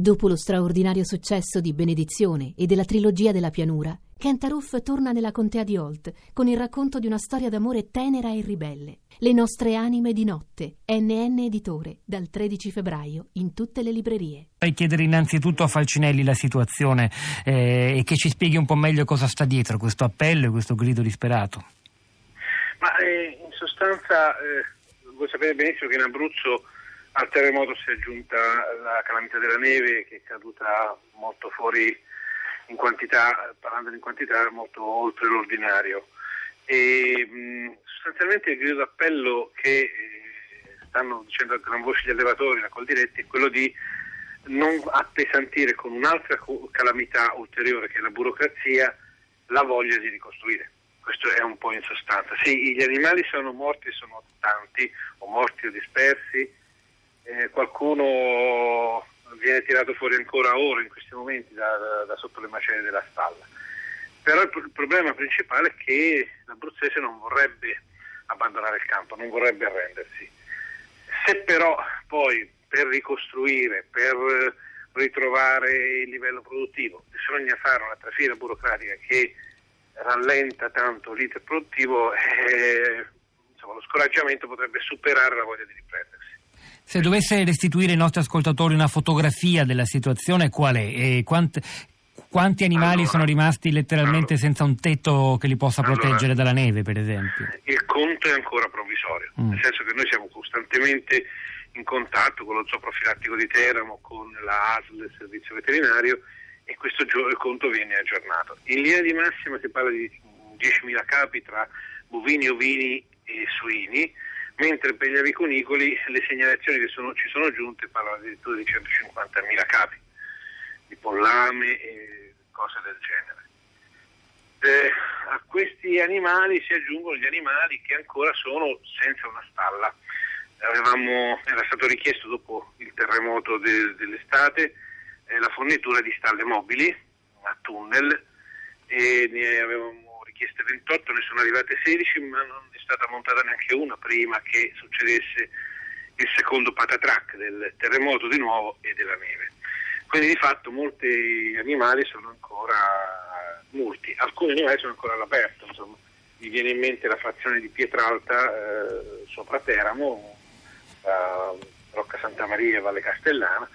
Dopo lo straordinario successo di Benedizione e della trilogia della pianura, Kent Aruf torna nella contea di Holt con il racconto di una storia d'amore tenera e ribelle. Le nostre anime di notte, NN Editore, dal 13 febbraio in tutte le librerie. Vorrei chiedere innanzitutto a Falcinelli la situazione eh, e che ci spieghi un po' meglio cosa sta dietro questo appello e questo grido disperato. Ma eh, in sostanza eh, voi sapete benissimo che in Abruzzo al terremoto si è aggiunta la calamità della neve che è caduta molto fuori in quantità, parlando in quantità, molto oltre l'ordinario. E, mh, sostanzialmente il grido d'appello che eh, stanno dicendo a gran voce gli allevatori, la Coldiretti, è quello di non appesantire con un'altra calamità ulteriore che è la burocrazia la voglia di ricostruire. Questo è un po' in sostanza. Sì, gli animali sono morti, sono tanti, o morti o dispersi, eh, qualcuno viene tirato fuori ancora ora in questi momenti da, da, da sotto le macerie della stalla. Però il, il, problema principale è che l'abruzzese non vorrebbe abbandonare il campo, non vorrebbe arrendersi. Se però poi per ricostruire, per ritrovare il livello produttivo, bisogna fare una trafila burocratica che rallenta tanto l'iter produttivo, eh, insomma, lo scoraggiamento potrebbe superare la voglia di riprendersi. Se dovesse restituire ai nostri ascoltatori una fotografia della situazione, qual è? E quant, quanti animali allora, sono rimasti letteralmente allora, senza un tetto che li possa allora, proteggere dalla neve, per esempio? Il conto è ancora provvisorio, mm. nel senso che noi siamo costantemente in contatto con lo zoo profilattico di Teramo, con la ASL, il servizio veterinario, e questo conto viene aggiornato. In linea di massima si parla di 10.000 capi tra bovini, ovini e suini, mentre per gli aviconicoli le segnalazioni che sono, ci sono giunte parlano addirittura di 150.000 capi di pollame e cose del genere. Eh, a questi animali si aggiungono gli animali che ancora sono senza una stalla. Avevamo, era stato richiesto dopo il terremoto de, dell'estate eh, la fornitura di stalle mobili a tunnel e ne avevamo richieste 28, ne sono arrivate 16, ma non è stata montata neanche una prima che succedesse il secondo patatrack del terremoto di nuovo e della neve. Quindi di fatto molti animali sono ancora molti, alcuni animali sono ancora all'aperto, insomma. mi viene in mente la frazione di Pietralta eh, sopra Teramo, eh, Rocca Santa Maria e Valle Castellana,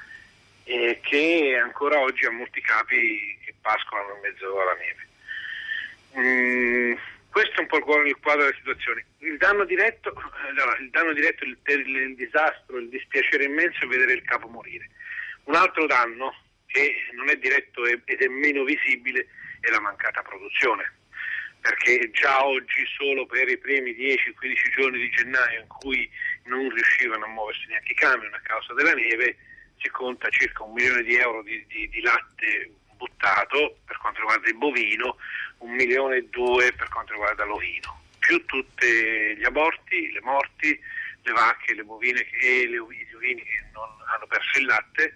eh, che ancora oggi ha molti capi che pascolano in mezzo alla neve. Mm, questo è un po' il quadro della situazione. Il danno diretto, allora, il, danno diretto il, il, il, disastro, il dispiacere immenso è vedere il capo morire. Un altro danno, che non è diretto ed è meno visibile, è la mancata produzione. Perché già oggi, solo per i primi 10-15 giorni di gennaio, in cui non riuscivano a muoversi neanche i camion a causa della neve, si conta circa un milione di euro di, di, di latte buttato per quanto riguarda il bovino, un milione e due per quanto riguarda l'ovino, più tutti gli aborti, le morti, le vacche, le bovine e gli ovini che non hanno perso il latte,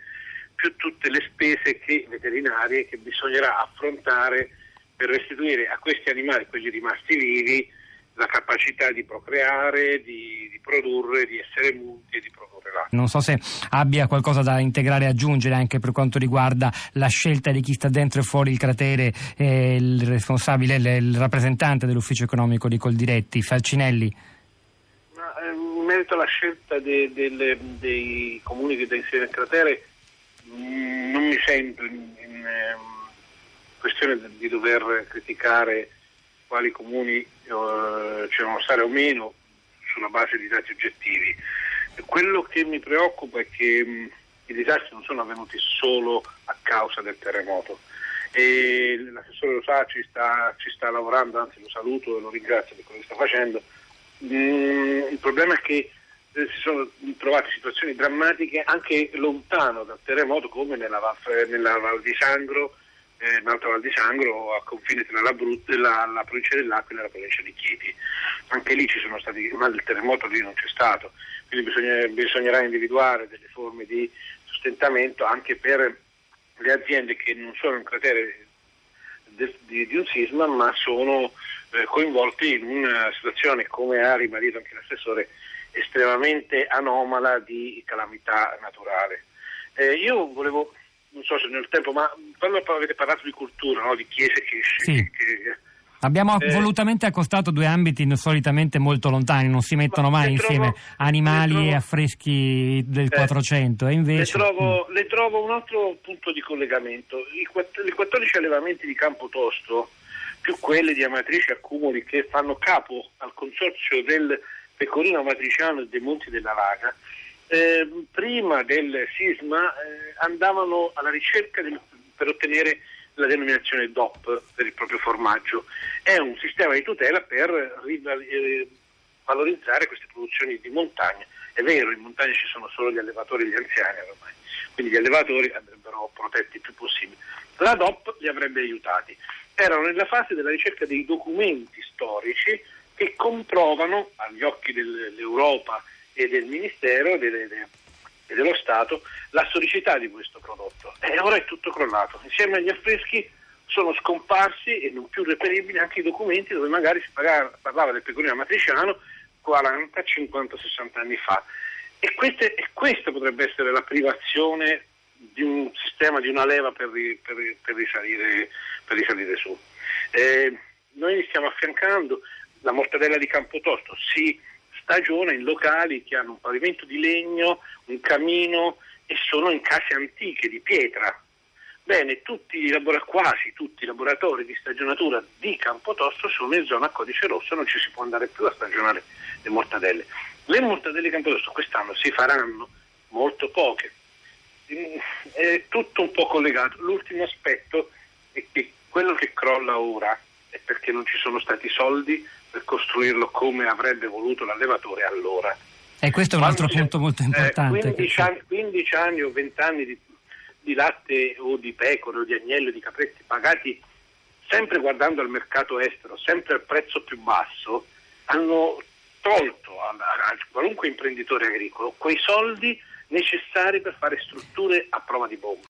più tutte le spese che, veterinarie che bisognerà affrontare per restituire a questi animali, quelli rimasti vivi, la capacità di procreare, di, di produrre, di essere munti e di produrre l'acqua. Non so se abbia qualcosa da integrare e aggiungere anche per quanto riguarda la scelta di chi sta dentro e fuori il cratere, eh, il responsabile, il rappresentante dell'ufficio economico di Coldiretti, Falcinelli. Ma, eh, in merito alla scelta de, de, de, dei comuni che da inserire nel cratere, mh, mm, non mi sento in, in, in ehm, questione di dover criticare quali comuni eh, ci devono stare o meno sulla base di dati oggettivi. Quello che mi preoccupa è che mh, i disastri non sono avvenuti solo a causa del terremoto. E l'assessore lo sa, ci sta, ci sta lavorando, anzi lo saluto e lo ringrazio per quello che sta facendo. Mm, il problema è che eh, si sono trovate situazioni drammatiche anche lontano dal terremoto, come nella, nella Val di Sangro, eh, in Alto Val di Sangro a confine tra la, la, la provincia dell'Aquila e la provincia di Chieti. Anche lì ci sono stati, ma il terremoto lì non c'è stato, quindi bisogna, bisognerà individuare delle forme di sostentamento anche per le aziende che non sono in cratere di, di, di un sisma ma sono eh, coinvolti in una situazione, come ha ribadito anche l'assessore, estremamente anomala di calamità naturale. Eh, io volevo nel tempo, ma quando avete parlato di cultura, no? di chiese che, sì. che Abbiamo eh, volutamente accostato due ambiti solitamente molto lontani, non si mettono mai insieme trovo, animali trovo, e affreschi del eh, 400 e invece... Le trovo, mm. le trovo, un altro punto di collegamento. I, I 14 allevamenti di Campotosto, più quelli di Amatrice Accumuli che fanno capo al consorzio del pecorino amatriciano e dei Monti della Laga, eh, prima del sisma eh, andavano alla ricerca del, per ottenere la denominazione DOP per il proprio formaggio. È un sistema di tutela per eh, valorizzare queste produzioni di montagna. È vero, in montagna ci sono solo gli allevatori e gli anziani ormai, quindi gli allevatori andrebbero protetti il più possibile. La DOP li avrebbe aiutati. Erano nella fase della ricerca dei documenti storici che comprovano, agli occhi dell'Europa e del Ministero e dello Stato, la storicità di questo prodotto. E ora è tutto crollato. Insieme agli affreschi sono scomparsi e non più reperibili anche i documenti dove magari si parlava del pecorino matriciano 40, 50, 60 anni fa. E, queste, e, questa potrebbe essere la privazione di un sistema, di una leva per, per, per, risalire, per risalire, su. Eh, noi stiamo affiancando la mortadella di Campotosto, si stagiona in locali che hanno un pavimento di legno, un camino e sono in case antiche di pietra. Bene, tutti i laboratori, quasi tutti i laboratori di stagionatura di Campotosto sono in zona codice rosso, non ci si può andare più a stagionare le mortadelle. Le mortadelle di Campotosto quest'anno si faranno molto poche, è tutto un po' collegato. L'ultimo aspetto è che quello che crolla ora è perché non ci sono stati soldi per costruirlo come avrebbe voluto l'allevatore allora. E questo è un altro punto molto importante. Eh, 15, anni, 15, anni, o 20 anni di, di, latte o di pecore o di agnello o di capretti pagati sempre guardando al mercato estero, sempre al prezzo più basso, hanno tolto a, a qualunque imprenditore agricolo quei soldi necessari per fare strutture a prova di bomba.